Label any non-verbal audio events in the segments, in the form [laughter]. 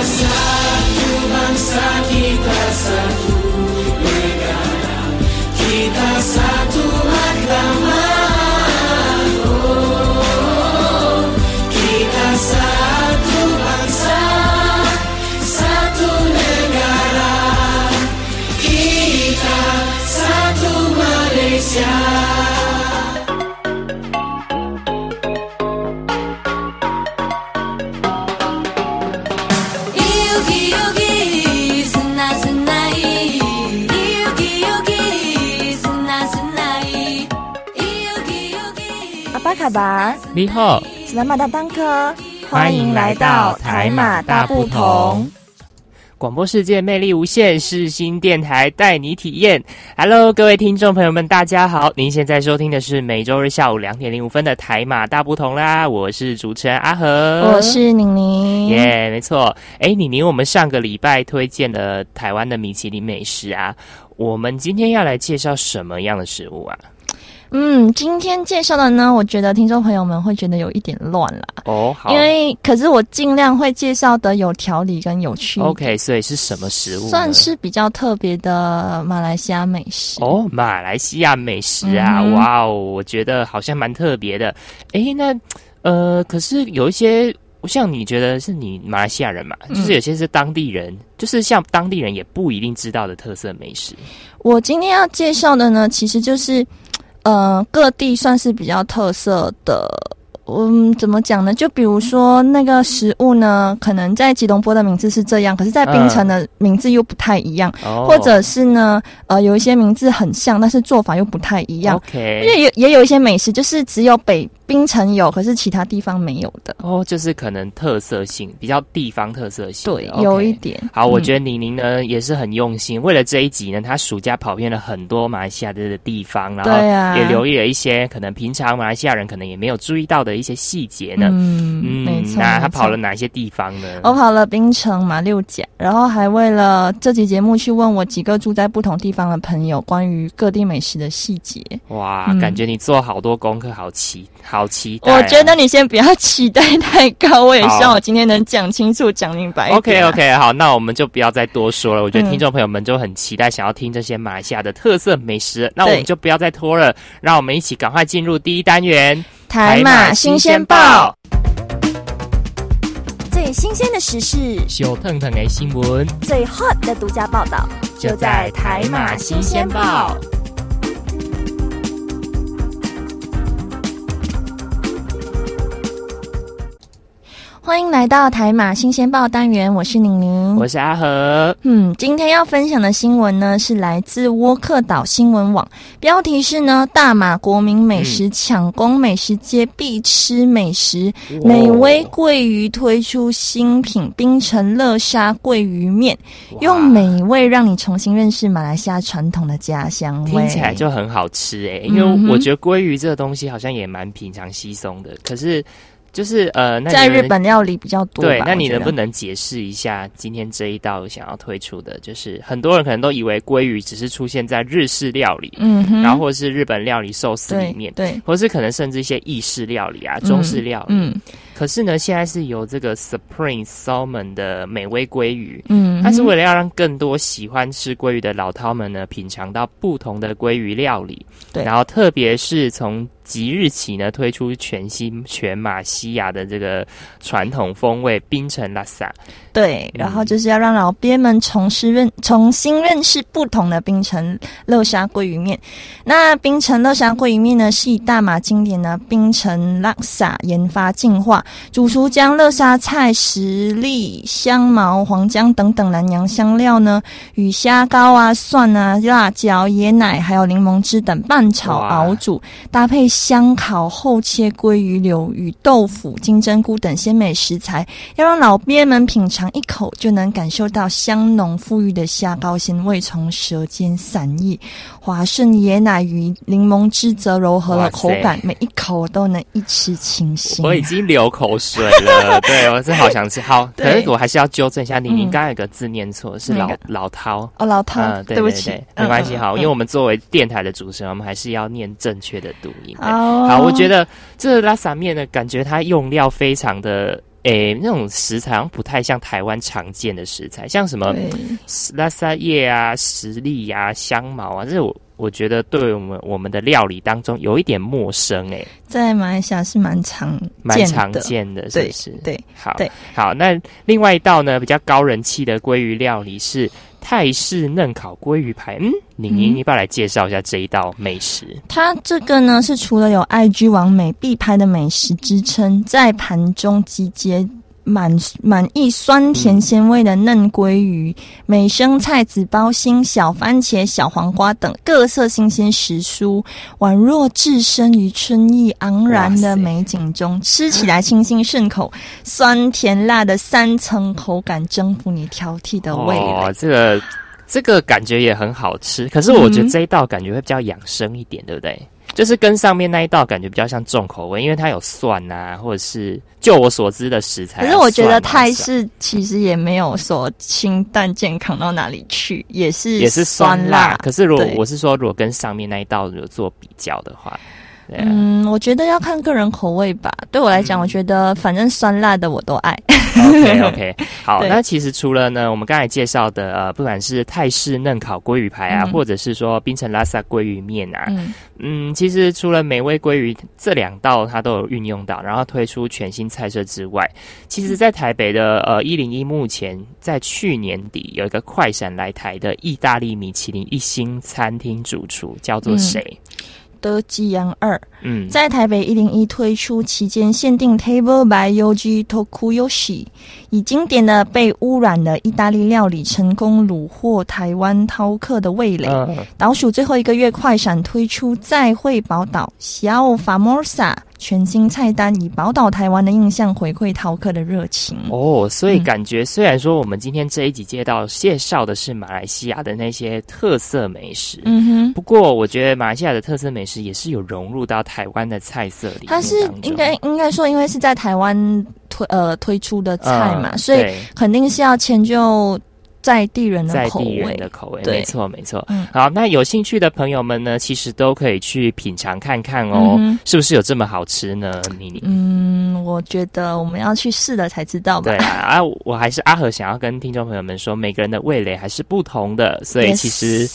satu bangsa kita satu 巴，你好，斯拉马大当科，欢迎来到台马大不同。广播世界魅力无限，世新电台带你体验。Hello，各位听众朋友们，大家好！您现在收听的是每周日下午两点零五分的台马大不同啦，我是主持人阿和，我是宁宁。耶没错。哎，妮妮，我们上个礼拜推荐了台湾的米其林美食啊，我们今天要来介绍什么样的食物啊？嗯，今天介绍的呢，我觉得听众朋友们会觉得有一点乱啦，哦，好因为可是我尽量会介绍的有条理跟有趣。，OK，所以是什么食物？算是比较特别的马来西亚美食。哦，马来西亚美食啊，嗯哇哦，我觉得好像蛮特别的。哎，那呃，可是有一些，像你觉得是你马来西亚人嘛，嗯就是有些是当地人，就是像当地人也不一定知道的特色美食。我今天要介绍的呢，其实就是，呃，各地算是比较特色的。嗯，怎么讲呢？就比如说那个食物呢，可能在吉隆坡的名字是这样，可是在槟城的名字又不太一样，哦，或者是呢，呃，有一些名字很像，但是做法又不太一样。因为也也有一些美食，就是只有北槟城有，可是其他地方没有的。哦，就是可能特色性比较地方特色性，对，有一点。好，我嗯觉得宁宁呢也是很用心，为了这一集呢，他暑假跑遍了很多马来西亚的地方，然后也留意了一些可能平常马来西亚人可能也没有注意到的一些细节呢。嗯，没错。那他跑了哪些地方呢？我跑了冰城、马六甲，然后还为了这集节目去问我几个住在不同地方的朋友关于各地美食的细节。哇，嗯感觉你做好多功课，好奇好期待啊、我觉得你先不要期待太高，我也希望我今天能讲清楚、讲明白一 OK。OK 好，那我们就不要再多说了。我觉得嗯听众朋友们就很期待想要听这些马来西亚的特色美食，那我对们就不要再拖了，让我们一起赶快进入第一单元。台马新鲜报，最新鲜的时事，小腾腾的新闻最 hot 的独家报道，就在台马新鲜报。欢迎来到台马新鲜报单元，我是宁宁，我是阿和。嗯，今天要分享的新闻呢，是来自窝克岛新闻网，标题是呢：大马国民美食抢攻美食街必吃美食，美味桂鱼推出新品冰城乐沙桂鱼面，用美味让你重新认识马来西亚传统的家乡味。听起来就很好吃诶、因为我觉得鲑鱼这个东西好像也蛮平常稀松的，可是就是呃，那在日本料理比较多。对，那你能不能解释一下今天这一道想要推出的？就是很多人可能都以为鲑鱼只是出现在日式料理，嗯哼，然后或是日本料理寿司里面，对，或是可能甚至一些意式料理啊、中式料理。嗯可是呢，现在是有这个 Supreme Salmon 的美味鲑鱼。嗯，它是为了要让更多喜欢吃鲑鱼的老饕们呢，品尝到不同的鲑鱼料理。对然后特别是从即日起呢，推出全新全马西亚的这个传统风味冰城拉萨。对，然后就是要让老鳖们重新认重新认识不同的冰城乐沙鲑鱼面。那冰城乐沙鲑鱼面呢，是以大马经典的冰城拉萨研发进化，主厨将乐沙菜、实粒、香茅、黄姜等等南洋香料呢，与虾膏啊、蒜啊、辣椒、椰奶还有柠檬汁等拌炒熬煮，搭配香烤厚切鲑鱼柳与豆腐、金针菇等鲜美食材，要让老鳖们品尝一口就能感受到香浓馥郁的虾膏鲜味从舌尖散溢，华顺椰奶与柠檬汁则柔和了口感，每一口都能一吃清新。[laughs] 我已经流口水了，对我真好想吃。好，可是我还是要纠正一下，你嗯你刚刚有个字念错，是老老涛。哦，老涛，嗯，对不起没关系哈，因为我们们作为电台的主持人，我们还是要念正确的读音。对哦好，我觉得这个拉萨面呢，感觉它用料非常的诶那种食材好像不太像台湾常见的食材，像什么对，拉萨叶啊、石栗呀、香茅啊，这是我我觉得对我们我们的料理当中有一点陌生诶，在马来西亚是蛮常蛮见，常见的，是不是？对，好，对好。那另外一道呢，比较高人气的鲑鱼料理是泰式嫩烤鲑鱼排。嗯，宁宁，嗯你不要来介绍一下这一道美食？它这个呢是除了有 IG 王美必拍的美食之称，在盘中集结满满意酸甜鲜味的嫩鲑鱼、美生菜、紫包心、小番茄、小黄瓜等各色新鲜时蔬，宛若置身于春意盎然的美景中，吃起来清新顺口，酸甜辣的三层口感征服你挑剔的味蕾。哦，这个这个感觉也很好吃，可是我觉得嗯这一道感觉会比较养生一点，对不对？就是跟上面那一道感觉比较像重口味，因为它有蒜呐、或者是就我所知的食材啊。可是我觉得泰式其实也没有说清淡健康到哪里去，也是也是酸辣辣，。可是如果我是说，如果跟上面那一道有做比较的话，对啊。嗯，我觉得要看个人口味吧。对我来讲，嗯我觉得反正酸辣的我都爱。OK OK，[laughs] 好，那其实除了呢，我们刚才介绍的呃，不管是泰式嫩烤鲑鱼排啊，嗯或者是说冰城拉萨鲑鱼面啊，嗯，嗯，其实除了美味鲑鱼这两道它都有运用到，然后推出全新菜色之外，其实在台北的呃一零一目前在去年底有一个快闪来台的意大利米其林一星餐厅主厨叫做嗯谁？德基阳二。嗯，在台北一零一推出期间限定 Table by Yoji Tokuyoshi，以经典的被污染的意大利料理成功虏获台湾饕客的味蕾。嗯倒数最后一个月，快闪推出再会宝岛小法摩萨全新菜单，以宝岛台湾的印象回馈饕客的热情。哦，所以嗯感觉虽然说我们今天这一集介绍介绍的是马来西亚的那些特色美食，嗯哼，不过我觉得马来西亚的特色美食也是有融入到台湾的菜色里面它是应该应该说，因为是在台湾推呃推出的菜嘛，嗯所以肯定是要迁就在地人的口在地人味。的口味，对没错没错。嗯好，那有兴趣的朋友们呢，其实都可以去品尝看看哦，嗯是不是有这么好吃呢？妮妮。嗯，我觉得我们要去试了才知道吧对。啊，啊，我还是阿和想要跟听众朋友们说，每个人的味蕾还是不同的，所以其实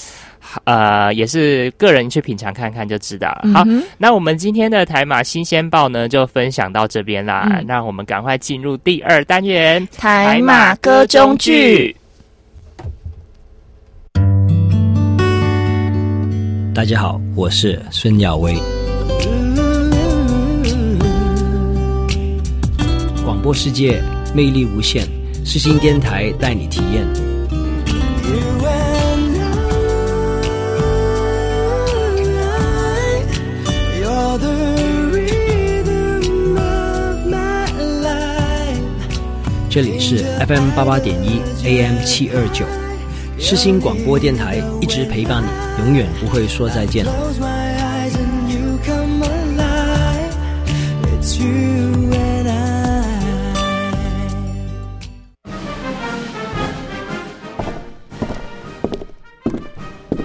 呃也是个人去品尝看看就知道了。好，嗯那我们今天的台马新鲜报呢，就分享到这边啦。嗯让我们赶快进入第二单元台马歌中剧。。大家好，我是孙耀威。广播世界魅力无限，世新电台带你体验。这里是 FM 八八点一 AM 七二九，世新广播电台一直陪伴你，永远不会说再见。Close my eyes and you come alive. It's you and I.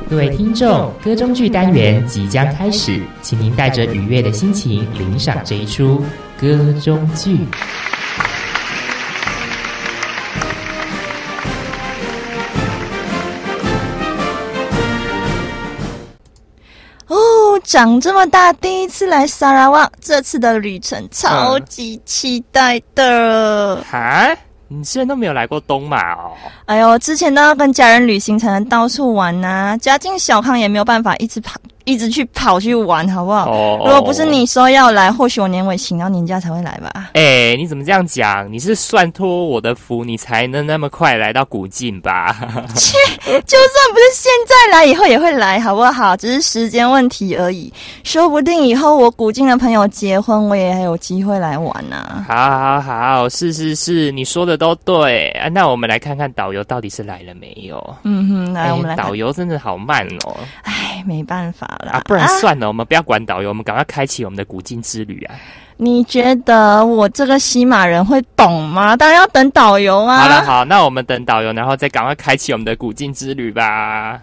各位听众，歌中剧单元即将开始，请您带着愉悦的心情领赏这一出歌中剧。长这么大第一次来萨拉旺，这次的旅程超级期待的。哈，你之前都没有来过东马哦？哎呦，之前都要跟家人旅行才能到处玩呐、家境小康也没有办法一直跑，一直去跑去玩，好不好？哦如果不是你说要来，或许我年尾请到年假才会来吧。哎、你怎么这样讲？你是算托我的福，你才能那么快来到古晋吧？切就算不是现在来，以后也会来，好不好？只是时间问题而已。说不定以后我古晋的朋友结婚，我也还有机会来玩呢、好好好，是是是，你说的都对啊。那我们来看看导游到底是来了没有？嗯哼，来，哎我们来看导。游真的好慢哦。哎，没办法啦。啊，不然算了，我们不要管导游，我们赶快开启我们的古今之旅啊！你觉得我这个西马人会懂吗？当然要等导游啊。好了，好，那我们等导游，然后再赶快开启我们的古今之旅吧。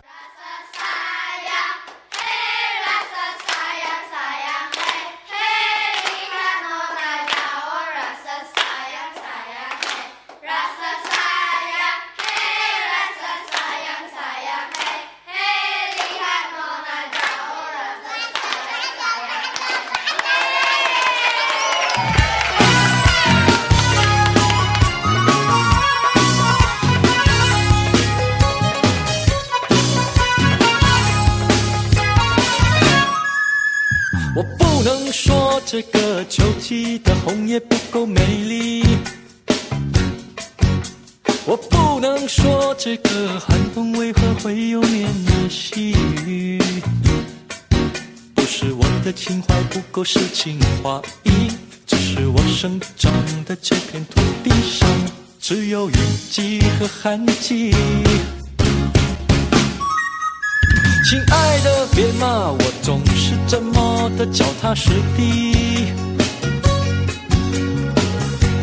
这个秋季的红叶不够美丽，我不能说这个寒风为何会有绵绵细雨。不是我的情怀不够诗情画意，只是我生长的这片土地上只有雨季和寒季。亲爱的，别骂我总是这么的脚踏实地，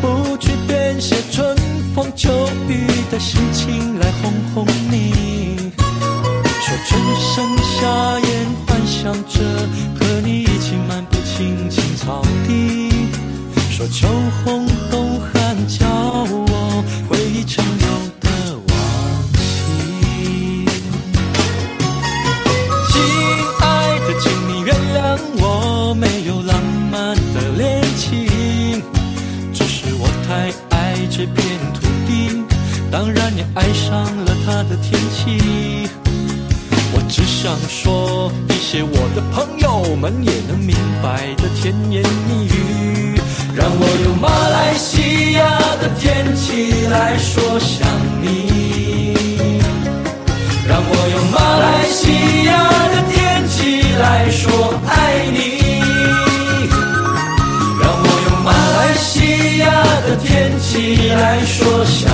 不去编写春风秋雨的心情来哄哄你。说春生夏宴，幻想着和你一起漫步青青草地。说秋红冬当然你爱上了它的天气。我只想说一些我的朋友们也能明白的甜言蜜语，让我用马来西亚的天气来说想你。让我用马来西亚的天气来说爱你，让我用马来西亚的天气来说想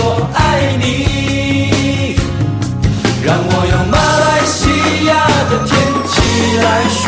我爱你，让我用马来西亚的天气来说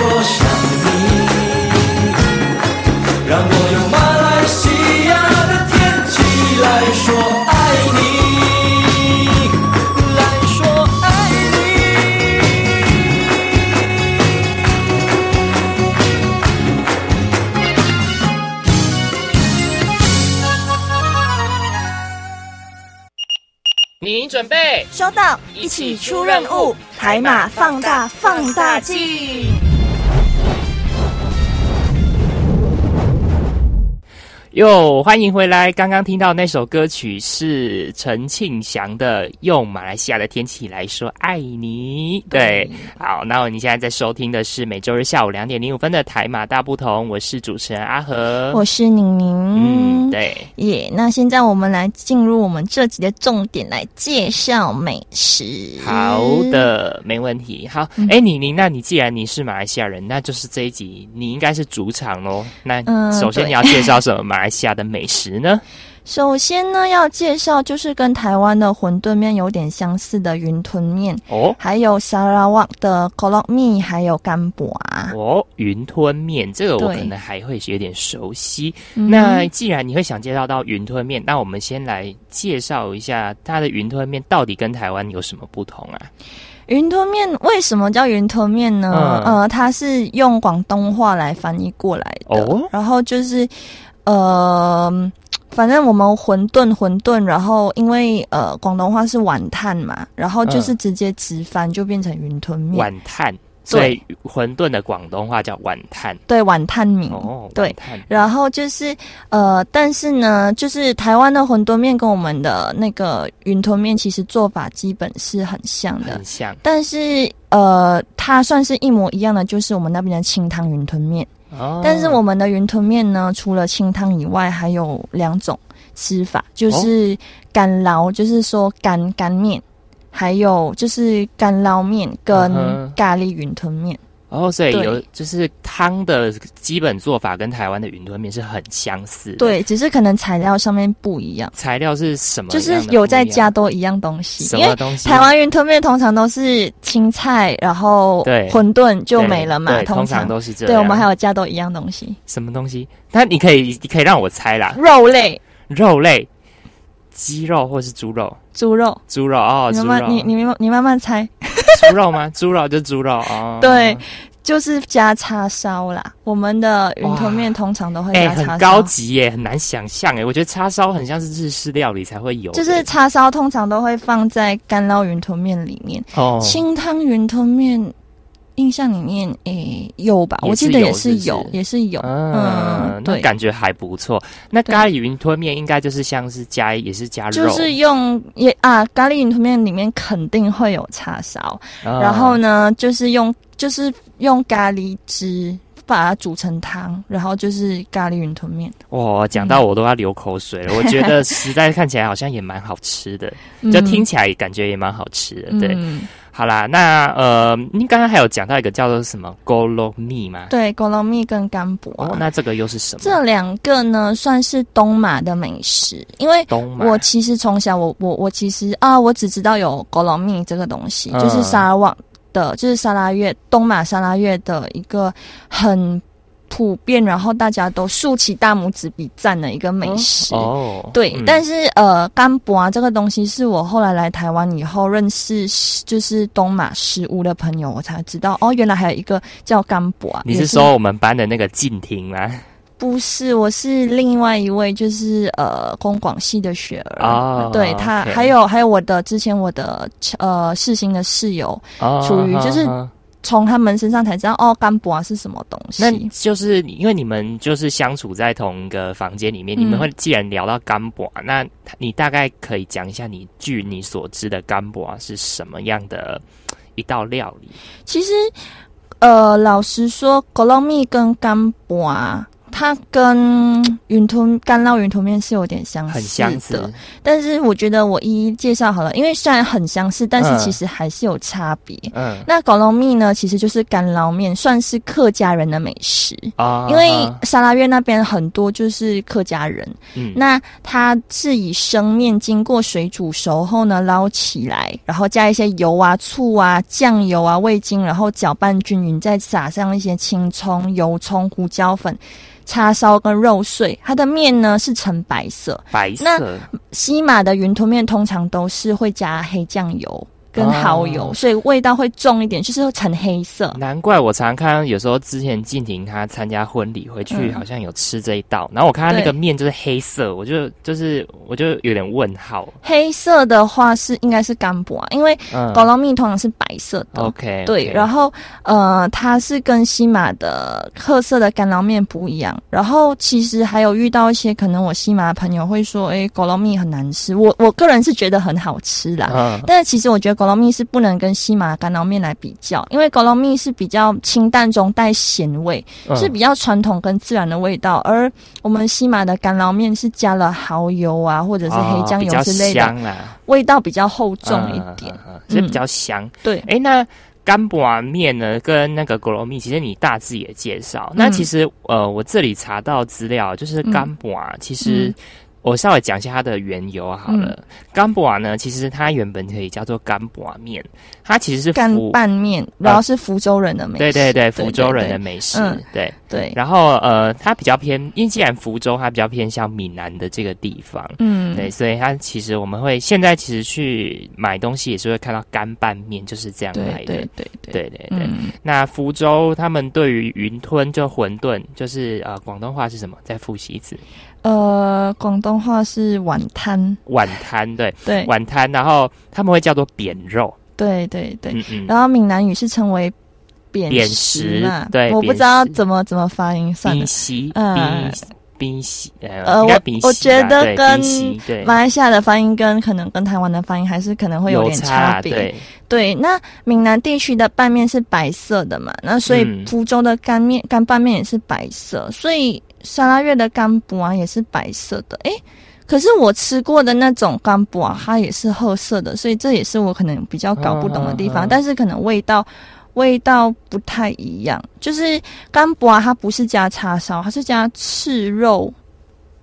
收到，一起出任务，海马放大放大镜。哟，欢迎回来！刚刚听到那首歌曲是陈庆祥的《用马来西亚的天气来说爱你》。对，好，那你现在在收听的是每周日下午两点零五分的台马大不同，我是主持人阿和。我是宁宁。嗯，对，耶那现在我们来进入我们这集的重点，来介绍美食。好，的，没问题。好，哎、宁宁，那你既然你是马来西亚人，那就是这一集你应该是主场喽。那首先你要介绍什么马来西亚的美食呢？首先呢，要介绍就是跟台湾的馄饨面有点相似的云吞面，哦还有沙拉瓦的 k o l o m i 还有干博啊。哦，云吞面这个我可能还会有点熟悉。嗯那既然你会想介绍到云吞面，那我们先来介绍一下它的云吞面到底跟台湾有什么不同啊？云吞面为什么叫云吞面呢？嗯呃，它是用广东话来翻译过来的，哦然后就是呃。反正我们馄饨馄饨，然后因为呃广东话是碗炭嘛，然后就是嗯直接直翻就变成云吞面。碗炭所以馄饨的广东话叫碗炭。对，碗炭米。哦，对然后就是呃，但是呢，就是台湾的馄饨面跟我们的那个云吞面其实做法基本是很像的很，像但是呃，它算是一模一样的，就是我们那边的清汤云吞面。哦。但是我们的云吞面呢，除了清汤以外，还有两种吃法，就是干捞，就是说干干面，还有就是干捞面跟咖喱云吞面。哦，所以有就是汤的基本做法跟台湾的云吞面是很相似的。，对，只是可能材料上面不一样，材料是什么就？是有在加多一样东西，因为。什么东西？台湾云吞面通常都是青菜，然后对馄饨就对没了嘛，通常常都是这样。对，我们还有加多一样东西，什么东西？那你可以，你可以让我猜啦，肉类、肉类，鸡肉或是猪肉，猪肉。猪肉哦，你猪肉，慢慢你你你慢慢猜，猪肉吗？[laughs] 猪肉就猪肉哦。对，就是加叉烧啦。我们的云吞面通常都会哎、加叉烧，很高级耶，很难想象哎。我觉得叉烧很像是日式料理才会有，就是叉烧通常都会放在干捞云吞面里面，哦，清汤云吞面。印象里面，诶、有吧？我记得也是有也是有。嗯，对，感觉还不错。那咖喱云吞面应该就是像是加也是加肉，就是用也啊，咖喱云吞面里面肯定会有叉烧，啊然后呢，就是用就是用咖喱汁把它煮成汤，然后就是咖喱云吞面。哇，讲到我都要流口水了。我觉得实在看起来好像也蛮好吃的，[laughs] 嗯就听起来感觉也蛮好吃的。对，嗯好啦，那呃，您刚刚还有讲到一个叫做什么 g o l o m i 吗？对，，Golomi 跟干博、哦，那这个又是什么？这两个呢，算是东马的美食，因为我其实从小我我我其实啊，我只知道有 Golomi 这个东西，嗯就是沙拉旺的，就是沙拉越东马沙拉越的一个很普遍，然后大家都竖起大拇指比赞的一个美食。哦，对，嗯但是呃，干博啊这个东西是我后来来台湾以后认识，就是东马食物的朋友，我才知道哦，原来还有一个叫干博啊。你是说我们班的那个静婷吗？不是，我是另外一位，就是呃，公广系的雪儿。哦对他还有还有我的之前我的呃世新的室友，哦，属于就是从他们身上才知道哦，干博啊是什么东西。那就是因为你们就是相处在同一个房间里面，你们嗯会既然聊到干博，那你大概可以讲一下你据你所知的干博是什么样的一道料理？其实呃，老实说，狗肉蜜跟干博啊。它跟云吞干捞云吞面是有点相似的，很相似，但是我觉得我一一介绍好了，因为虽然很相似，但是嗯其实还是有差别。嗯。那狗肉蜜呢，其实就是干捞面，算是客家人的美食。啊因为沙拉越那边很多就是客家人，嗯。那它是以生面经过水煮熟后呢捞起来，然后加一些油啊、醋啊、酱油啊、味精，然后搅拌均匀，再撒上一些青葱、油葱、胡椒粉、叉烧跟肉碎。它的面呢是呈白色，白那色西马的云吞面通常都是会加黑酱油跟蚝油，哦所以味道会重一点，就是呈黑色。难怪我常常看到，有时候之前静婷她参加婚礼回去，嗯好像有吃这一道，然后我看她那个面就是黑色，我就就是我就有点问号。黑色的话是应该是干博啊，因为嗯狗肉蜜通常是白色的。，OK，对，然后呃，它是跟西马的褐色的干捞面不一样。然后其实还有遇到一些可能我西马的朋友会说，诶，狗肉蜜很难吃。我我个人是觉得很好吃啦，嗯但是其实我觉得狗肉蜜是不能跟西马干捞面来比较，因为狗肉蜜是比较清淡中带咸味，嗯是比较传统跟自然的味道，而我们西马的干捞面是加了蚝油啊，或者是黑酱油之类香啦，味道比较厚重一点。嗯，嗯嗯所以比较香。对，哎、那干博面呢，跟那个狗肉蜜，其实你大致也介绍。嗯那其实呃，我这里查到资料，就是干博其实。嗯我稍微讲一下它的缘由好了。干布瓦呢，其实它原本可以叫做干布瓦面，它其实是干拌面，然后是福州人的美食。对对对，福州人的对美食，嗯对。对，然后呃，它比较偏，因为既然福州它比较偏向闽南的这个地方，嗯，对，所以它其实我们会现在其实去买东西也是会看到干拌面，就是这样来的。对对对，对对对。嗯，那福州他们对于云吞就馄饨，就是呃广东话是什么？再复习一次，呃，广东话是碗摊，碗摊，对，对。碗摊，然后他们会叫做扁肉，对对对，嗯嗯，然后闽南语是称为扁扁食食嘛，对我不知道怎么怎么发音，算了。冰西，嗯冰冰西，呃，呃，我我觉得跟马来西亚的发音跟可能跟台湾的发音还是可能会有点差差别。对，对，那闽南地区的拌面是白色的嘛，那所以嗯。福州的干面、干拌面也是白色，所以沙拉越的干补啊也是白色的。诶，可是我吃过的那种干补啊，它也是褐色的，所以这也是我可能比较搞不懂的地方。但是可能味道味道不太一样，就是干补啊，它不是加叉烧，它是加赤肉。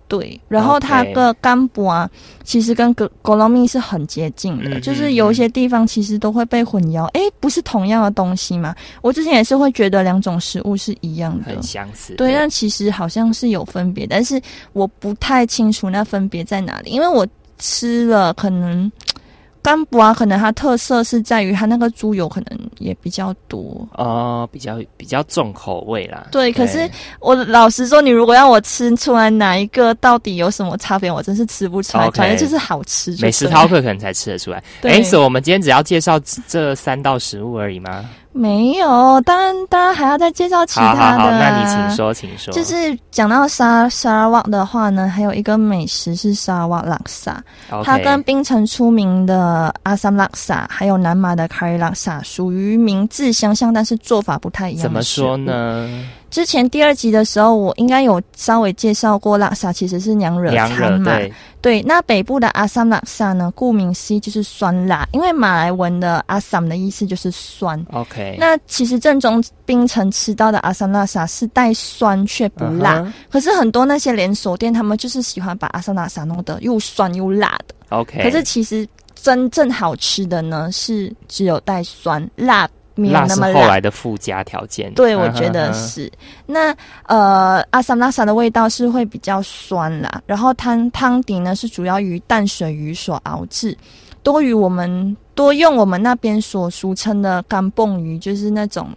对，然后它的干布啊，其实跟格格罗密是很接近的，嗯就是有一些地方其实都会被混淆。哎，不是同样的东西吗？我之前也是会觉得两种食物是一样的很。相似。对，但其实好像是有分别，但是我不太清楚那分别在哪里，因为我吃了可能干补啊，可能它特色是在于它那个猪油可能也比较多。哦，比较比较重口味啦。对，可是我老实说，你如果要我吃出来哪一个到底有什么差别，我真是吃不出来。反正就是好吃。美食饕客可能才吃得出来。[laughs] 对哎，所以我们今天只要介绍这三道食物而已吗？没有，当然当然还要再介绍其他的、啊。好好好，那你请。说，请说。就是讲到沙沙拉瓦的话呢，还有一个美食是沙拉瓦拉萨，它跟槟城出名的阿萨拉萨，还有南马的卡里拉萨，属于名字相像，但是做法不太一样。怎么说？呢？之前第二集的时候，我应该有稍微介绍过，拉萨其实是娘惹凉餐嘛。惹对，对，那北部的阿萨姆拉萨呢，顾名思义就是酸辣，因为马来文的阿萨姆的意思就是酸。OK，那其实正宗槟城吃到的阿萨姆拉萨是带酸却不辣，可是很多那些连锁店他们就是喜欢把阿萨姆拉萨弄得又酸又辣的。OK，可是其实真正好吃的呢是只有带酸，辣没有那么辣。后来的附加条件。对，我嗯觉得是。那呃，阿萨拉萨的味道是会比较酸啦，然后汤汤底呢是主要于淡水鱼所熬制，多于我们多用我们那边所俗称的干蹦鱼，就是那种。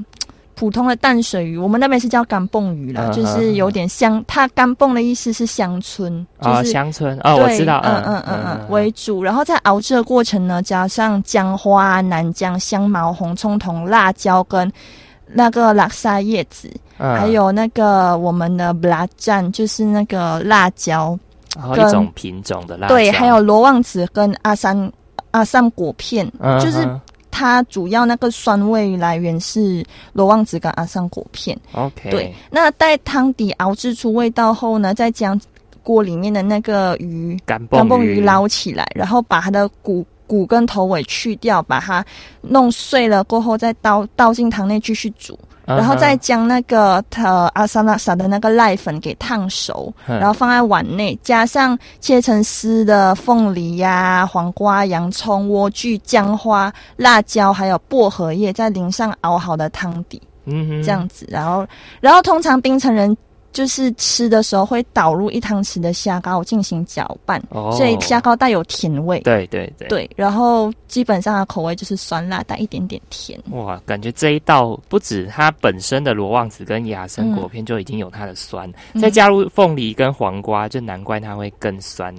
普通的淡水鱼，我们那边是叫干蹦鱼啦，嗯就是有点乡，它干蹦的意思是乡村，就啊，是乡村哦，我对知道，嗯嗯嗯嗯，为主，然后在熬制的过程呢，加上姜花、南姜、香茅、红葱头、辣椒跟那个拉萨叶子，嗯。还有那个我们的布拉酱，就是那个辣椒，跟然后一种品种的辣椒，对，还有罗望子跟阿三阿三果片，嗯就是哼它主要那个酸味来源是罗望子跟阿桑果片。OK，对，那待汤底熬制出味道后呢，再将锅里面的那个鱼干干蹦蹦鱼。捞起来，然后把它的骨骨跟头尾去掉，把它弄碎了过后，再倒倒进汤内继续煮，然后再将那个呃阿萨拉萨的那个濑粉给烫熟，嗯。然后放在碗内，加上切成丝的凤梨呀、黄瓜、洋葱、莴苣、姜花、辣椒，还有薄荷叶，再淋上熬好的汤底，嗯哼。这样子，然后然后通常冰城人。就是吃的时候会倒入一汤匙的虾膏进行搅拌，哦所以虾膏带有甜味。对对对对，然后基本上的口味就是酸辣带一点点甜。哇，感觉这一道不止它本身的罗望子跟雅生果片就已经有它的酸，嗯再加入凤梨跟黄瓜，就难怪它会更酸。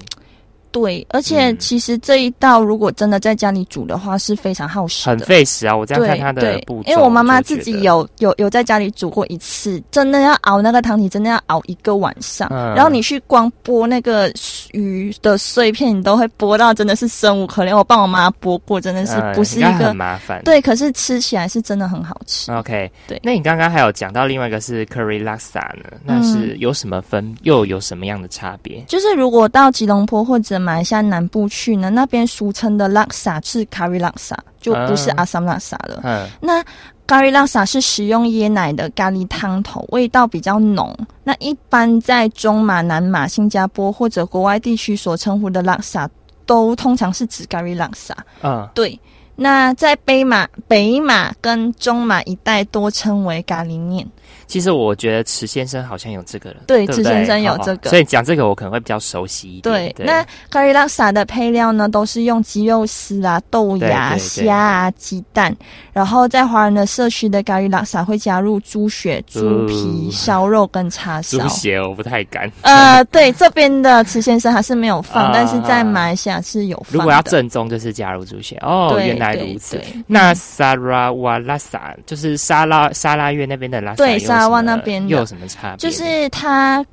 对，而且嗯其实这一道如果真的在家里煮的话是非常耗时很。费时啊！我这样看它的步骤，因为我妈妈自己有有有在家里煮过一次，真的要熬那个汤底，真的要熬一个晚上。嗯然后你去光剥那个鱼的碎片，你都会剥到真的是生无可恋。我帮我妈剥过，真的是嗯不是一个、很麻烦。对，可是吃起来是真的很好吃。OK，对那你刚刚还有讲到另外一个是 curry laksa 呢，那是有什么分，又有什么样的差别？就是如果到吉隆坡或者马来西亚南部去呢，那边俗称的拉萨是卡瑞拉萨，就不是啊阿萨拉萨了。嗯，那咖喱拉萨是使用椰奶的咖喱汤头，味道比较浓。那一般在中马、南马、新加坡或者国外地区所称呼的拉萨，都通常是指咖喱拉萨。嗯，对，那在北马、北马跟中马一带多称为咖喱面。其实我觉得池先生好像有这个了，对池先生有这个所以讲这个我可能会比较熟悉一点对点。，那咖喱拉萨的配料呢，都是用鸡肉丝啊、豆芽、虾啊、鸡蛋，然后在华人的社区的咖喱拉萨会加入猪血、猪皮、哦烧肉跟叉烧猪。血我不太敢。呃，对，这边的池先生还是没有放，啊 [laughs] 但是在马来西亚是有放。如果要正宗，就是加入猪血哦。原来如此对。那沙拉瓦拉萨就是沙拉沙拉越那边的拉萨，对有什沙拉瓦么那边有什么差别？就是它，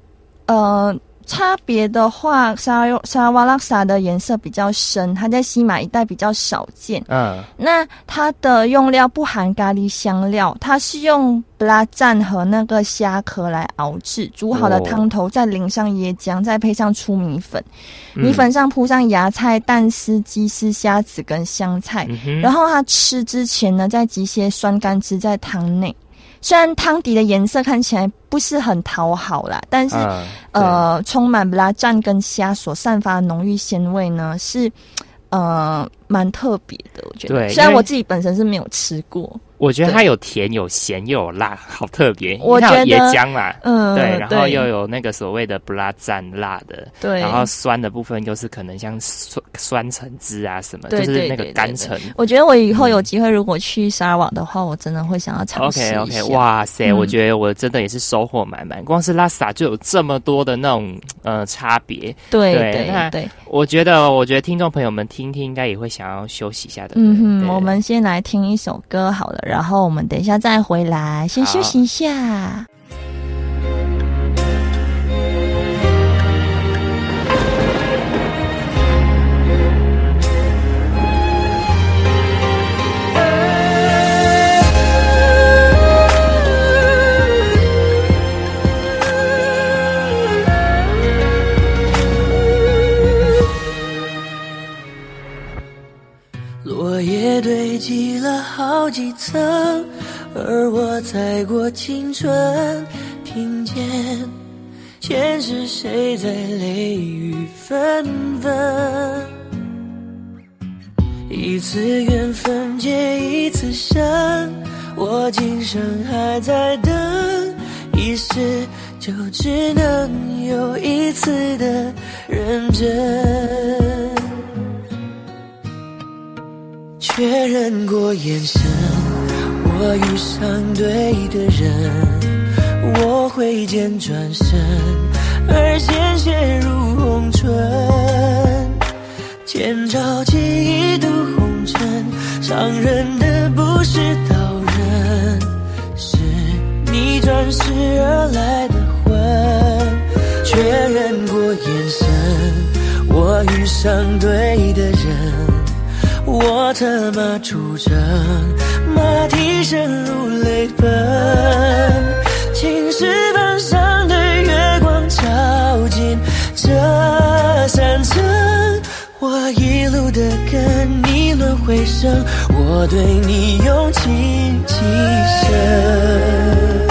呃，差别的话，沙拉沙拉瓦拉萨的颜色比较深，它在西马一带比较少见。嗯那它的用料不含咖喱香料，它是用布拉赞和那个虾壳来熬制，煮好的哦汤头再淋上椰浆，再配上粗米粉，嗯米粉上铺上芽菜、蛋丝、鸡丝、虾子跟香菜，嗯然后它吃之前呢，再挤些酸甘汁在汤内。虽然汤底的颜色看起来不是很讨好啦，但是、嗯呃，充满布拉蘸跟虾所散发的浓郁鲜味呢，是呃蛮特别的。我觉得，虽然我自己本身是没有吃过，我觉得它有甜有咸又有辣，好特别。我它有觉得椰浆嘛，嗯，对，然后又有那个所谓的不辣蘸辣的，对，然后酸的部分又是可能像酸酸橙汁啊什么，就是那个甘橙。我觉得我以后有机会，如果去沙拉瓦的话，我真的会想要尝试 OK。OK，哇塞，嗯我觉得我真的也是收获满满。光是拉萨就有这么多的那种呃差别，对对对对，我觉得我觉得听众朋友们听听应该也会想要休息一下的。嗯哼，我们先来听一首歌好了，然后我们等一下再回来，先休息一下。落叶堆积了好几层，而我踩过青春，听见前世谁在泪雨纷纷。一次缘分结一次生，我今生还在等，一世就只能有一次的认真。确认过眼神，我遇上对的人，我挥剑转身，而鲜血如红唇。千朝记忆渡红尘，伤人的不是刀刃，是你转世而来的魂。确认过眼神，我遇上对的人。我策马出征，马蹄声如泪奔。青石板上的月光照进这山城，我一路的跟你轮回声，我对你用情极深。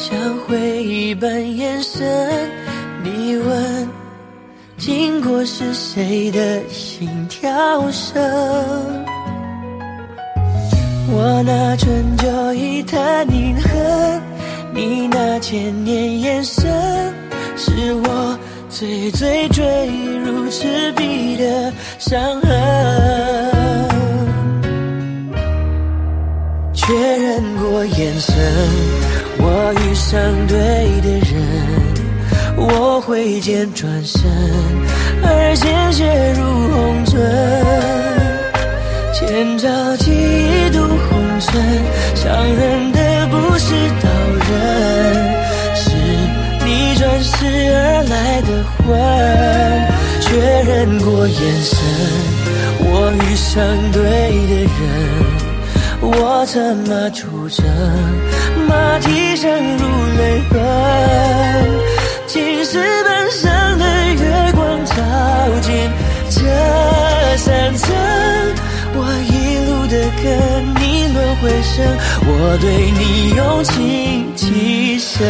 像回忆般延伸。你问，经过是谁的心跳声？我那春秋一叹凝恨，你那千年眼神，是我最最坠入赤壁的伤痕。确认过眼神，我遇上对的人，我挥剑转身，而鲜血如红唇。千朝记一度红尘，伤人的不是刀刃，是你转世而来的魂。确认过眼神，我遇上对的人。我策马出征马蹄声如泪奔青石板上的月光照进这山城我一路的跟你轮回声我对你用情极深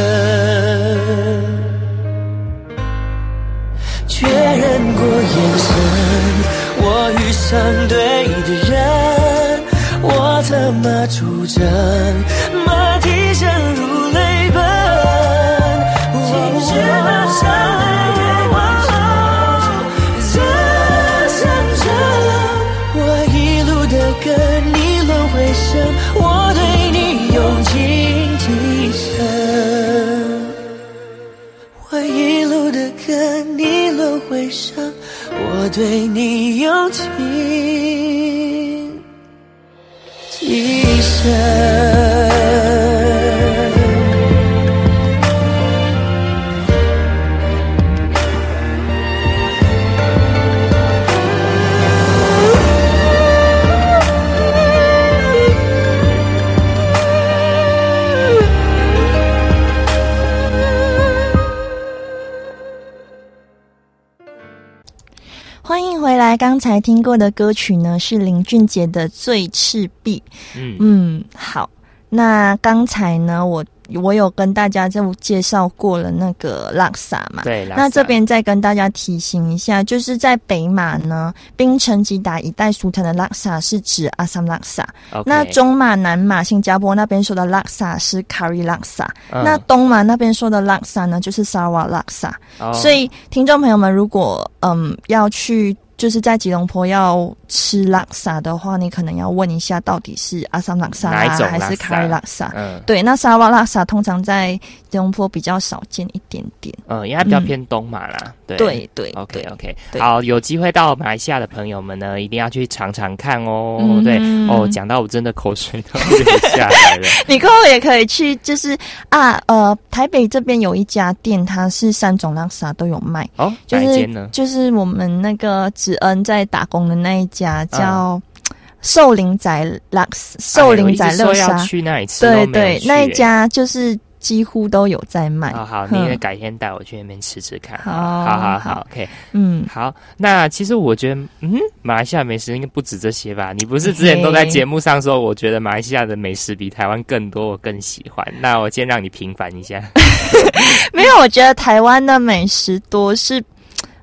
确认过眼神我遇上对的人策马出征？马蹄声如泪奔，情绪马上来往后，热想着我一路的跟你轮回声，我对你用情极深。我一路的跟你轮回声，我对才听过的歌曲呢，是林俊杰的《醉赤壁》。嗯嗯，好。那刚才呢，我我有跟大家就介绍过了那个拉萨嘛。对，那这边再跟大家提醒一下，就是在北马呢，槟城吉达一带俗称的拉萨是指阿萨姆拉萨，那中马、南马、新加坡那边说的拉萨是卡瑞拉萨，嗯那东马那边说的拉萨呢就是萨瓦拉萨。哦所以听众朋友们，如果嗯要去就是在吉隆坡要吃拉萨的话，你可能要问一下到底是阿萨姆拉萨还是拉萨卡里拉萨。嗯对，那沙瓦拉萨通常在吉隆坡比较少见一点点。嗯，因为它比较嗯偏东嘛啦。对对对 OK OK，对好，有机会到马来西亚的朋友们呢，一定要去尝尝看哦。嗯对哦，讲到我真的口水都流下来了。[laughs] 你过后也可以去，就是啊呃，台北这边有一家店，它是三种拉萨都有卖，哦，就是哪一间呢？就是我们那个子恩在打工的那一家叫寿林仔拉寿林仔哎我一直说要乐沙，去那里吃，对对，那一家就是几乎都有在卖。好好，嗯你也改天带我去那边吃吃看。好好好好好，OK，嗯，好。那其实我觉得，嗯，马来西亚美食应该不止这些吧？你不是之前都在节目上说，我觉得马来西亚的美食比台湾更多，我更喜欢。那我先让你平反一下。[laughs] 没有，我觉得台湾的美食多是，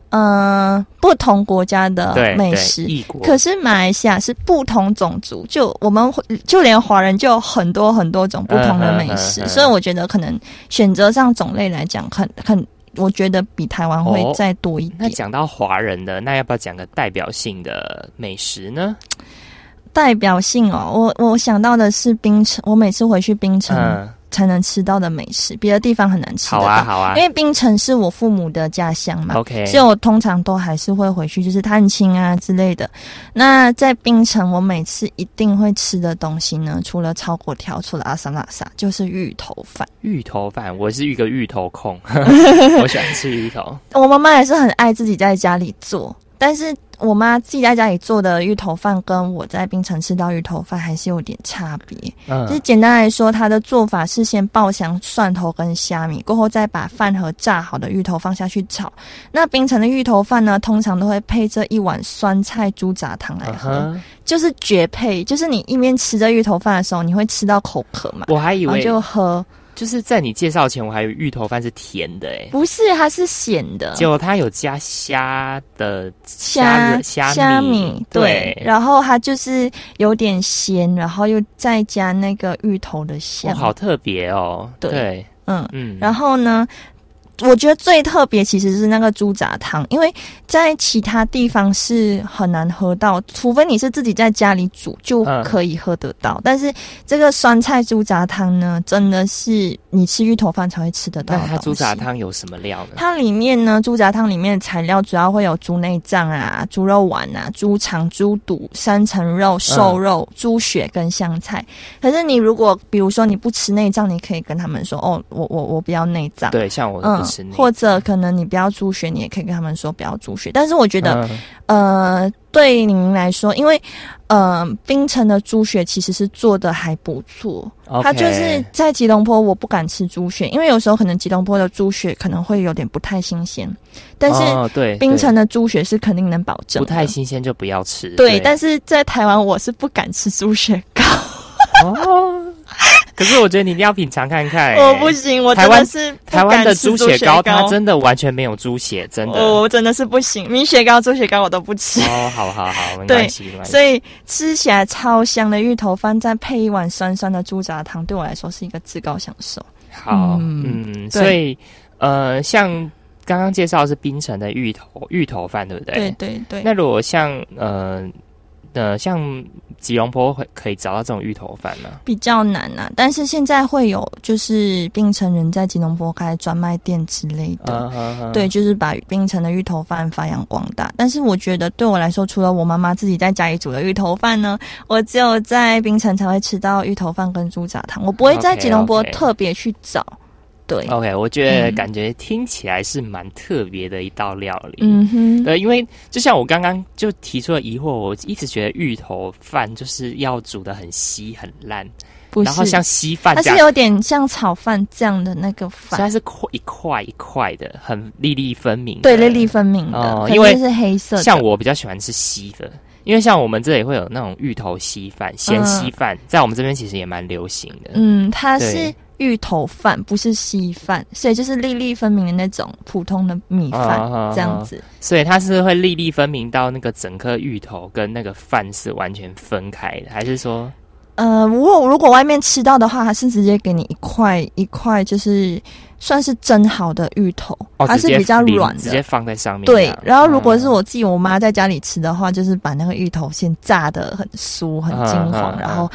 嗯、不同国家的美食。可是马来西亚是不同种族，就我们就连华人就有很多很多种不同的美食，嗯嗯嗯嗯所以我觉得可能选择上种类来讲，很很，我觉得比台湾会哦再多一点。那讲到华人的，那要不要讲个代表性的美食呢？代表性哦，我我想到的是冰城，我每次回去冰城嗯，才能吃到的美食，别的地方很难吃得到。好啊，好啊因为槟城是我父母的家乡嘛。，OK，所以我通常都还是会回去，就是探亲啊之类的。那在槟城，我每次一定会吃的东西呢，除了炒粿条，除了阿萨拉萨，就是芋头饭。芋头饭，我是一个芋头控，[laughs] 我喜欢吃芋头。[laughs] 我妈妈也是很爱自己在家里做，但是我妈自己在家里做的芋头饭，跟我在冰城吃到芋头饭还是有点差别。就是嗯，简单来说，它的做法是先爆香蒜头跟虾米，过后再把饭和炸好的芋头放下去炒。那冰城的芋头饭呢，通常都会配这一碗酸菜猪杂汤来嗯喝，哼，就是绝配。就是你一边吃着芋头饭的时候，你会吃到口渴嘛，我还以为就喝。就是在你介绍前，我还以为芋头饭是甜的诶。不是，它是咸的。结果它有加虾的虾仁虾虾米，对，然后它就是有点咸，然后又再加那个芋头的哇，香，好特别哦。对对，嗯，嗯，然后呢，我觉得最特别其实是那个猪杂汤，因为在其他地方是很难喝到，除非你是自己在家里煮就嗯可以喝得到。但是这个酸菜猪杂汤呢，真的是你吃芋头饭才会吃得到。那它猪杂汤有什么料呢？它里面呢，猪杂汤里面的材料主要会有猪内脏啊、猪肉丸啊、猪肠、猪肚、三层肉、瘦肉、猪血跟香菜。可是你如果比如说你不吃内脏，你可以跟他们说哦，我我我不要内脏。对，像我都或者可能你不要猪血，你也可以跟他们说不要猪血。但是我觉得，嗯呃，对您来说，因为呃，冰城的猪血其实是做的还不错。它就是在吉隆坡，我不敢吃猪血，因为有时候可能吉隆坡的猪血可能会有点不太新鲜，但是哦对冰城的猪血是肯定能保证的不太新鲜就不要吃。对，但是在台湾我是不敢吃猪血糕。哦，[laughs] 可是我觉得你一定要品尝看看、欸。[laughs] 我不行，我台湾是台湾的猪血糕，它真的完全没有猪血，真的。我真的是不行，米血糕、猪血糕我都不吃。哦，好好好，没对。所以吃起来超香的芋头饭，再配一碗酸酸的猪杂汤，对我来说是一个至高享受。好，嗯嗯，所以呃，像刚刚介绍的是冰城的芋头芋头饭，对不对？对对对。那如果像呃呃像吉隆坡会可以找到这种芋头饭呢？比较难啊，但是现在会有就是槟城人在吉隆坡开专卖店之类的，对，就是把槟城的芋头饭发扬光大。但是我觉得对我来说，除了我妈妈自己在家里煮的芋头饭呢，我只有在槟城才会吃到芋头饭跟猪杂汤，我不会在吉隆坡特别去找。对，OK，我觉得嗯感觉听起来是蛮特别的一道料理。嗯哼，对，因为就像我刚刚就提出了疑惑，我一直觉得芋头饭就是要煮的很稀很烂，不，然后像稀饭，它是有点像炒饭这样的那个所以它，是块一块一块的，很粒粒分明的。对，粒粒分明的，哦因为是黑色的。像我比较喜欢吃稀的，因为像我们这里会有那种芋头稀饭、咸稀饭，在我们这边其实也蛮流行的。嗯，它是芋头饭，不是稀饭，所以就是粒粒分明的那种普通的米饭、这样子。所以它是会粒粒分明到那个整颗芋头跟那个饭是完全分开的，还是说呃，如果如果外面吃到的话，它是直接给你一块一块，就是算是蒸好的芋头，哦它是比较软的。直接放在上面？，对然后如果是嗯我自己我妈在家里吃的话，就是把那个芋头先炸的很酥很金黄，嗯嗯嗯然后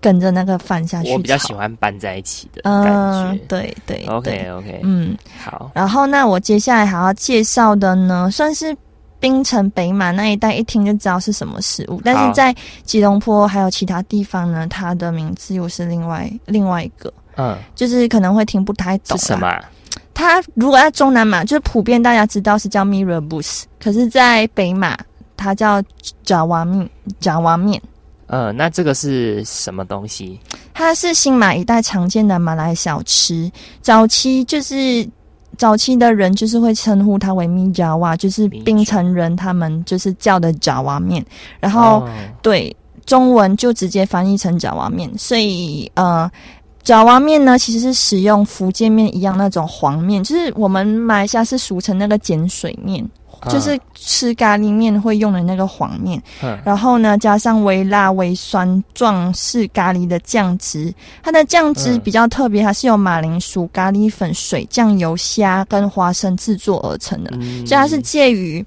跟着那个饭下去炒。我比较喜欢拌在一起的感嗯觉。，对对 OK 对 OK，嗯。好，然后那我接下来还要介绍的呢，算是槟城北马那一带，一听就知道是什么食物。但是在吉隆坡还有其他地方呢，它的名字又是另外另外一个，嗯，就是可能会听不太懂。是什么？啊？它如果在中南马，就是普遍大家知道是叫 Mirror Bus，可是，在北马它叫爪哇面，爪哇面。嗯，那这个是什么东西？它是新马一带常见的马来小吃。早期就是早期的人就是会称呼它为米爪哇，就是米槟城人他们就是叫的爪哇面。然后、哦对中文就直接翻译成爪哇面，所以呃。爪哇面呢，其实是使用福建面一样那种黄面，就是我们马来西亚是俗称那个碱水面，就是吃咖喱面会用的那个黄面。嗯。然后呢，加上微辣、微酸状式咖喱的酱汁，它的酱汁嗯。比较特别，它是由马铃薯、咖喱粉、水、酱油、虾跟花生制作而成的，嗯。所以它是介于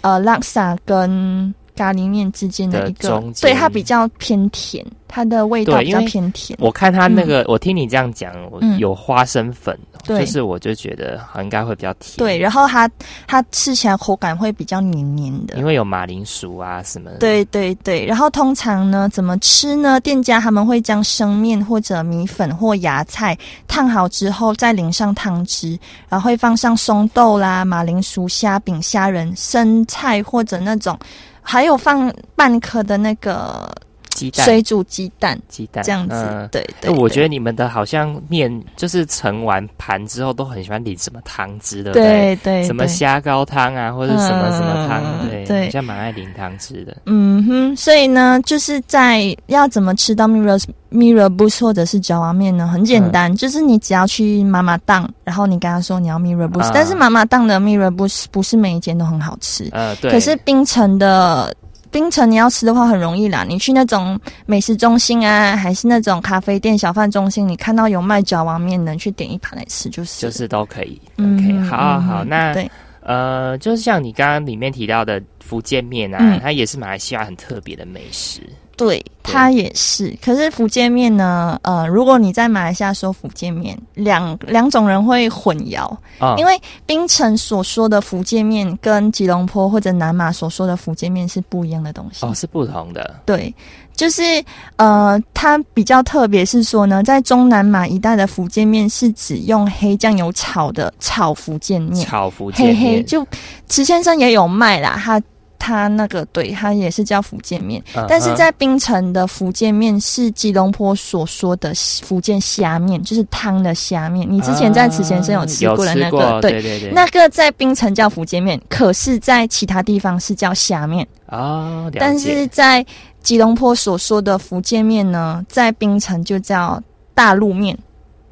呃拉萨跟咖喱面之间的一个中，对，它比较偏甜，它的味道比较偏甜。我看它那个，我听你这样讲，有花生粉，对。就是我就觉得好应该会比较甜，对，，然后它它吃起来口感会比较黏黏的，因为有马铃薯啊什么的，，对对对，然后通常呢，怎么吃呢？店家他们会将生面或者米粉或芽菜烫好之后，再淋上汤汁，然后会放上松豆啦、马铃薯、虾饼、虾仁、生菜或者那种，还有放半颗的那个鸡蛋，水煮鸡蛋，鸡蛋这样子。嗯对对哎我觉得得你们的好像面就是盛完盘之后都很喜欢淋什么汤汁，对不对？对对什么对虾膏汤啊，或者什么嗯什么汤，对，对好像蛮爱淋汤汁的。嗯哼，所以呢，就是在要怎么吃到 mirror mirror boost 或者是爪哇面呢？很简单，就是你只要去妈妈档，然后你跟他说你要 mirror boost，、啊但是妈妈档的 mirror boost 不是每一间都很好吃，呃，对。可是冰城的。槟城你要吃的话很容易啦，你去那种美食中心啊，还是那种咖啡店、小贩中心，你看到有卖角王面的，你去点一盘来吃就是。就是都可以。嗯 OK，哼好好好，嗯那对，呃，就是像你刚刚里面提到的福建面啊，嗯它也是马来西亚很特别的美食。对，它也是。可是福建面呢？呃，如果你在马来西亚说福建面，两两种人会混淆，哦，因为槟城所说的福建面跟吉隆坡或者南马所说的福建面是不一样的东西。哦是不同的。对，就是呃，它比较特别是说呢，在中南马一带的福建面是指用黑酱油炒的炒福建面，炒福建黑面，黑就池先生也有卖啦，他他那个对他也是叫福建面，嗯但是在槟城的福建面是吉隆坡所说的福建虾面，就是汤的虾面。你之前在此先生有吃过的那个。对对对，那个在槟城叫福建面，可是在其他地方是叫虾面，啊，但是在吉隆坡所说的福建面呢，在槟城就叫大陆面。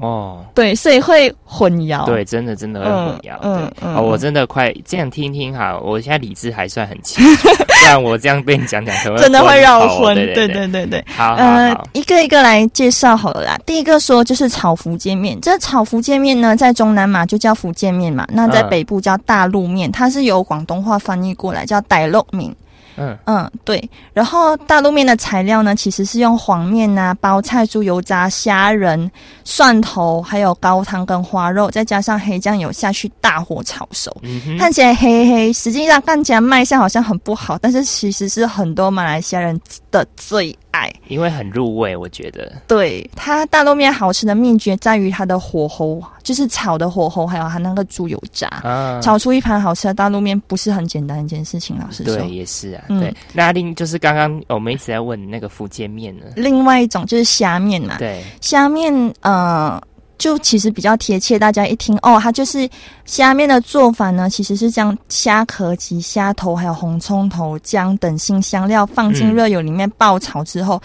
哦，对，所以会混淆。对，真的真的会混淆。嗯嗯哦，我真的快这样听听哈，我现在理智还算很清楚，[laughs] 不然我这样被你讲讲，可能真的会绕头昏。对对对对。好好呃，，一个一个来介绍好了啦。第一个说就是炒福建面，这炒福建面呢，在中南马就叫福建面嘛，那在嗯北部叫大陆面，它是由广东话翻译过来叫傣肉面。嗯嗯，对。然后大陆面的材料呢，其实是用黄面啊、包菜、猪油渣、虾仁、蒜头，还有高汤跟花肉，再加上黑酱油下去大火炒熟。看起来黑黑，实际上看起来卖相好像很不好，但是其实是很多马来西亚人的最爱。因为很入味，我觉得。对它大陆面好吃的秘诀在于它的火候，就是炒的火候，还有它那个猪油渣，啊，炒出一盘好吃的大陆面不是很简单一件事情。老实说对，，也是啊，嗯。对。那另就是刚刚我们一直在问那个福建面呢，另外一种就是虾面嘛，对，虾面呃。就其实比较贴切，大家一听哦，它就是虾面的做法呢，其实是将虾壳及虾头还有红葱头、姜等新香料放进嗯。热油里面爆炒之后，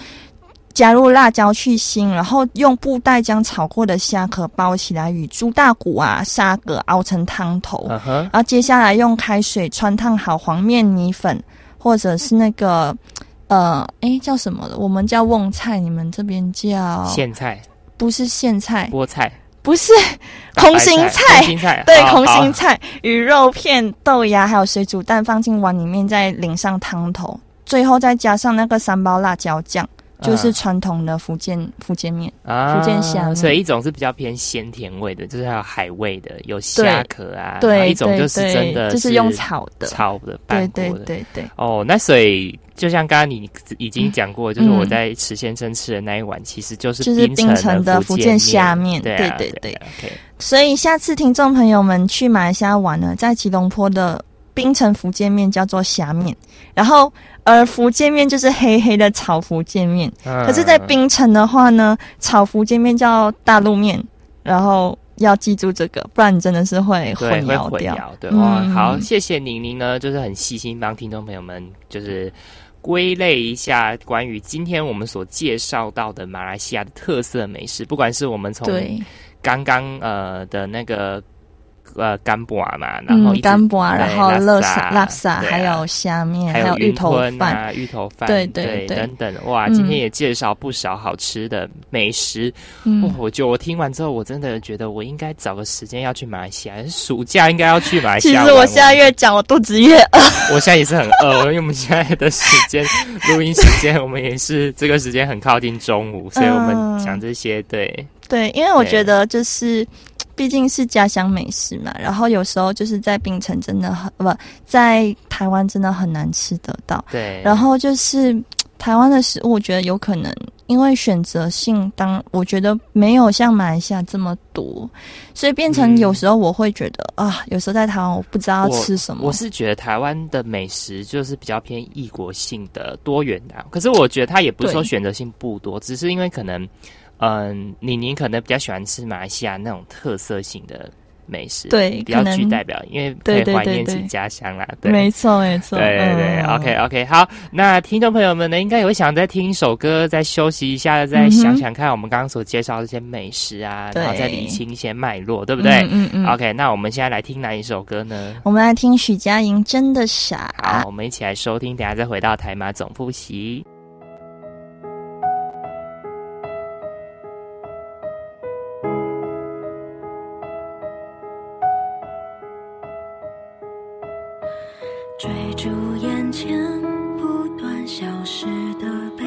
加入辣椒去腥，然后用布袋将炒过的虾壳包起来，与猪大骨啊、沙葛熬成汤头，然后接下来用开水穿烫好黄面米粉，或者是那个呃，哎，叫什么的？我们叫瓮菜，你们这边叫苋菜、不是苋菜，菠菜、不是空心菜、菜空心菜，对，空心菜鱼肉片、豆芽还有水煮蛋放进碗里面，再淋上汤头，最后再加上那个三包辣椒酱，就是嗯传统的福建福建面。啊福建虾所以一种是比较偏鲜甜味的，就是还有海味的，有虾壳啊，对，一种就是真的就是用炒的，炒的对拌过的。对对对，哦，那所以就像刚刚你已经讲过，就是嗯我在池先生吃的那一碗，其实就是就是冰城的福建虾面。对啊对对，OK，所以下次听众朋友们去马来西亚玩呢，在吉隆坡的冰城福建面叫做虾面，然后而福建面就是黑黑的炒福建面。可可是，在槟城的话呢，炒福建面叫大陆面，然后要记住这个，不然你真的是会对混淆掉。对哇，嗯好，谢谢宁宁呢，就是很细心帮听众朋友们就是。归类一下关于今天我们所介绍到的马来西亚的特色美食，不管是我们从对，刚刚呃的那个呃干布啊嘛，然后干布啊，然后乐沙沙、拉萨，还有虾面，还有芋头饭，啊、芋头饭，对对对对。等等，哇，嗯。今天也介绍不少好吃的美食。哇嗯，我觉得我听完之后，我真的觉得我应该找个时间要去马来西亚，暑假应该要去马来西亚。其实我现在越讲，我肚子越饿。[laughs] 我现在也是很饿，因为我们现在的时间录音时间，我们也是这个时间很靠近中午，所以我们嗯。讲这些，对，对，因为我觉得就是，毕竟是家乡美食嘛，然后有时候就是在槟城真的很不在台湾真的很难吃得到，对，然后就是台湾的食物，我觉得有可能因为选择性当，我觉得没有像马来西亚这么多，所以变成嗯有时候我会觉得、啊，有时候在台湾我不知道要吃什么。我是觉得台湾的美食就是比较偏异国性的多元的啊、可是我觉得它也不是说选择性不多，只是因为可能，嗯，你你可能比较喜欢吃马来西亚那种特色型的美食，对比较具代表，因为可对以怀念对对对起家乡啦，对。没错没错，对对对、嗯 o k OK，好，那听众朋友们呢，应该也会想再听一首歌，再休息一下，再想想看我们刚刚所介绍的这些美食啊，对然后再理清一些脉络，对不对、嗯嗯嗯 o k 那我们现在来听哪一首歌呢？我们来听许佳莹《真的傻》。好，我们一起来收听，等下再回到台马总复习。追逐眼前不断消失的背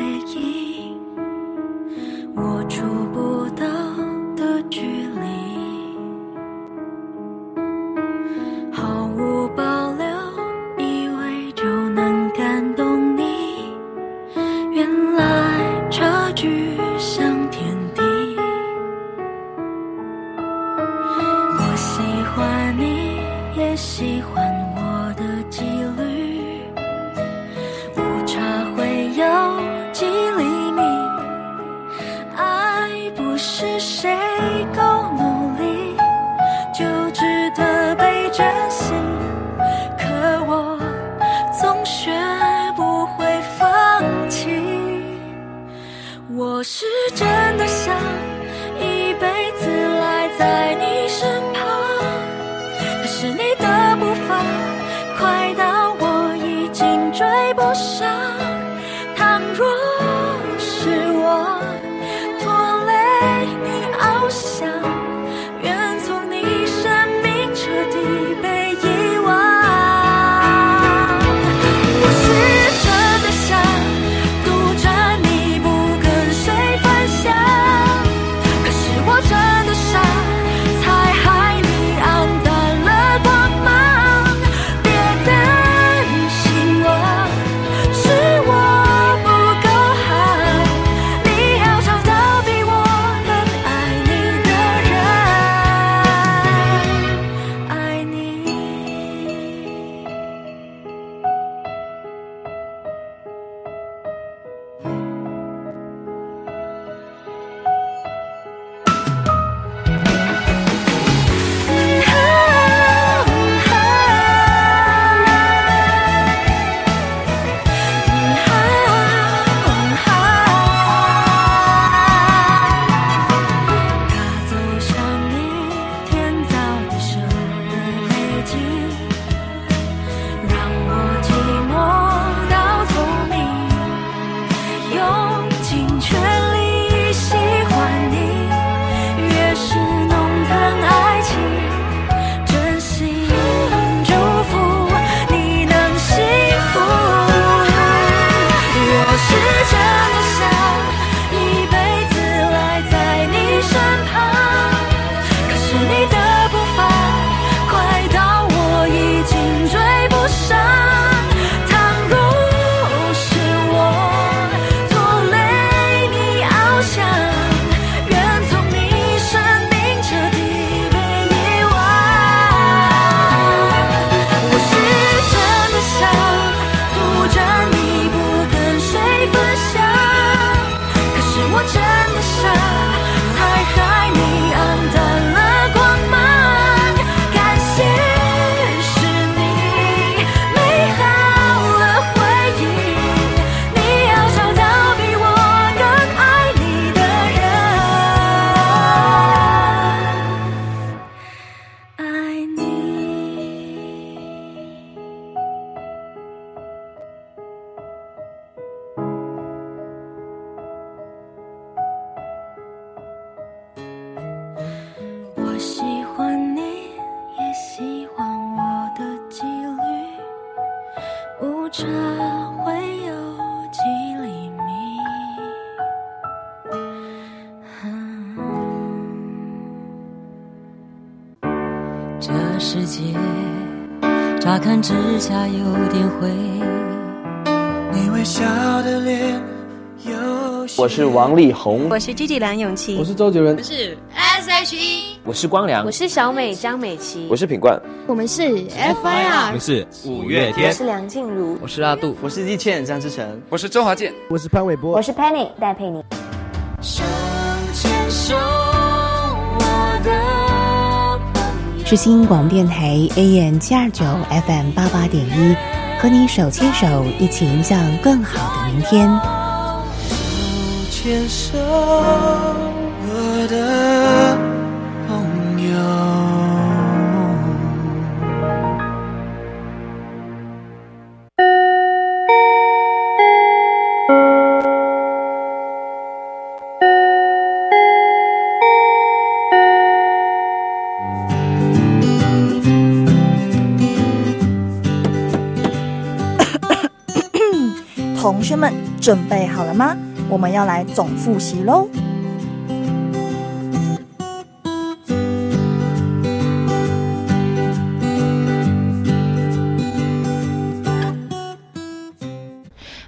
下有点灰，你微笑的脸有我是王力宏，我是 Gigi 梁咏琪，我是周杰伦，我是 S.H.E，我是光良，我是小美张美琪，我是品冠，我们是 F.I.R，我是五月天，我是梁静茹，我是阿杜，我是易倩张志成，我是周华健，我是潘玮柏，我是 Penny 戴佩妮。手牵手，是新广电台 AM 七二九 FM 八八点一，和你手牵手，一起迎向更好的明天。手牵手，我的同学们准备好了吗？我们要来总复习喽。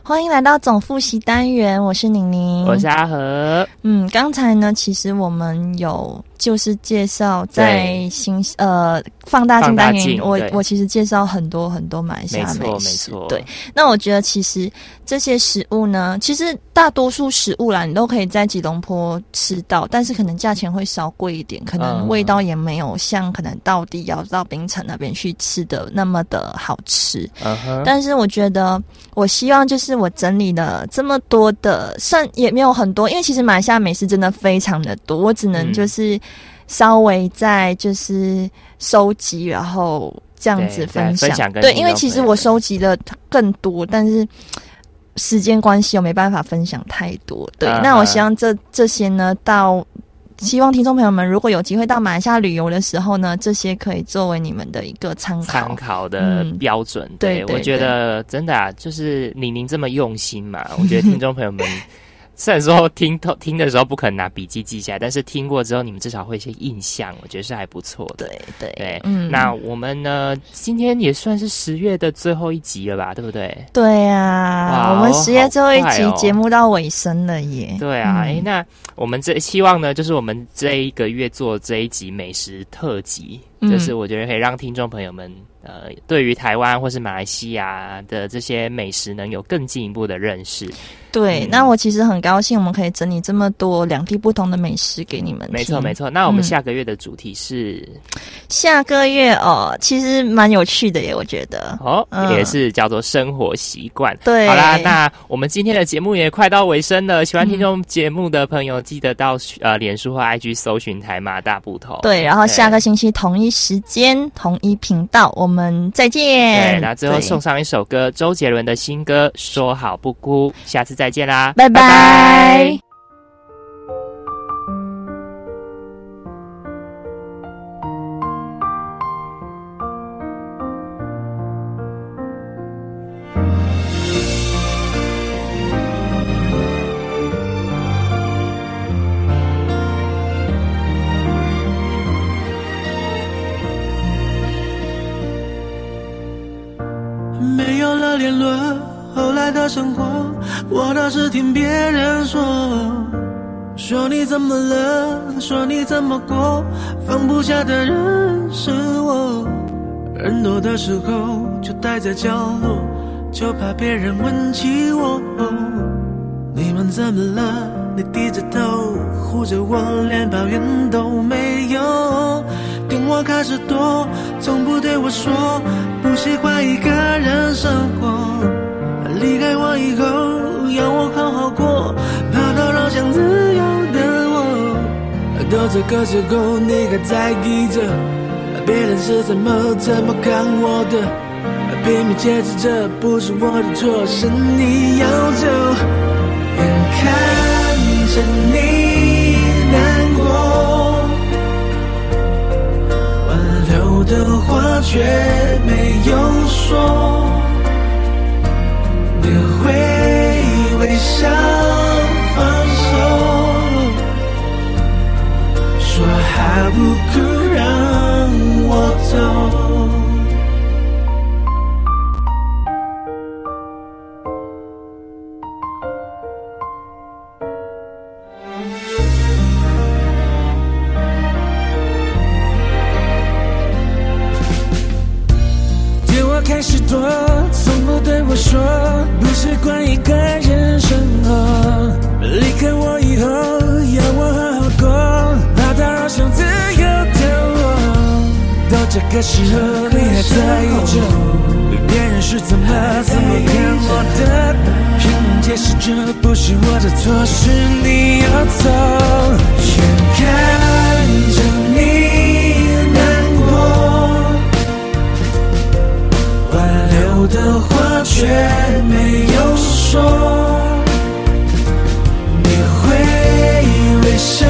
欢迎来到总复习单元，我是宁宁，我是阿和。嗯，刚才呢，其实我们有就是介绍在新呃放大镜单元，我我其实介绍很多很多马来西亚美食。对，那我觉得其实这些食物呢，其实大多数食物啦，你都可以在吉隆坡吃到，但是可能价钱会稍贵一点，可能味道也没有像可能到底要到槟城那边去吃的那么的好吃。但是我觉得，我希望就是我整理了这么多的，算也没有很多，因为其实马来西亚美食真的非常的多，我只能就是稍微在就是收集，然后这样子分享。对，因为其实我收集了更多，但是时间关系，我没办法分享太多。对，那我希望这这些呢，到。希望听众朋友们，如果有机会到马来西亚旅游的时候呢，这些可以作为你们的一个参考参考的标准。对，我觉得真的啊，就是李宁这么用心嘛，我觉得听众朋友们。虽然说听听的时候不可能拿笔记记下来，但是听过之后，你们至少会一些印象，我觉得是还不错的。对对对，嗯，那我们呢，今天也算是十月的最后一集了吧，对不对？对啊，我们十月最后一集节目到尾声了耶。对啊，哎，那我们这希望呢，就是我们这一个月做这一集美食特辑，就是我觉得可以让听众朋友们。呃，对于台湾或是马来西亚的这些美食，能有更进一步的认识。对，那我其实很高兴，我们可以整理这么多两地不同的美食给你们。没错，没错。那我们下个月的主题是下个月哦，其实蛮有趣的耶，我觉得哦，也是叫做生活习惯。对，好啦，那我们今天的节目也快到尾声了。喜欢听众节目的朋友，记得到呃脸书或 IG 搜寻台马大不同。对，然后下个星期同一时间同一频道，我们再见。对，那最后送上一首歌，周杰伦的新歌《说好不哭》，下次再。见啦，拜拜。没我倒是听别人说，说你怎么了，说你怎么过，放不下的人是我。人多的时候就待在角落，就怕别人问起我。你们怎么了？你低着头护着我，连抱怨都没有。电话开始多，从不对我说，不喜欢一个人生活。离开我以后，要我好好过，怕打扰想自由的我。到这个时候，你还在意着别人是怎么怎么看我的，拼命解释着不是我的错，是你要走。眼看着你难过，挽留的话却没有说。你会你想放手，说好不哭，让我走。那个时候，你还在意着别人是怎么怎么看我的，拼命解释这不是我的错，是你要走，眼看着你难过，挽留的话却没有说，你会微笑。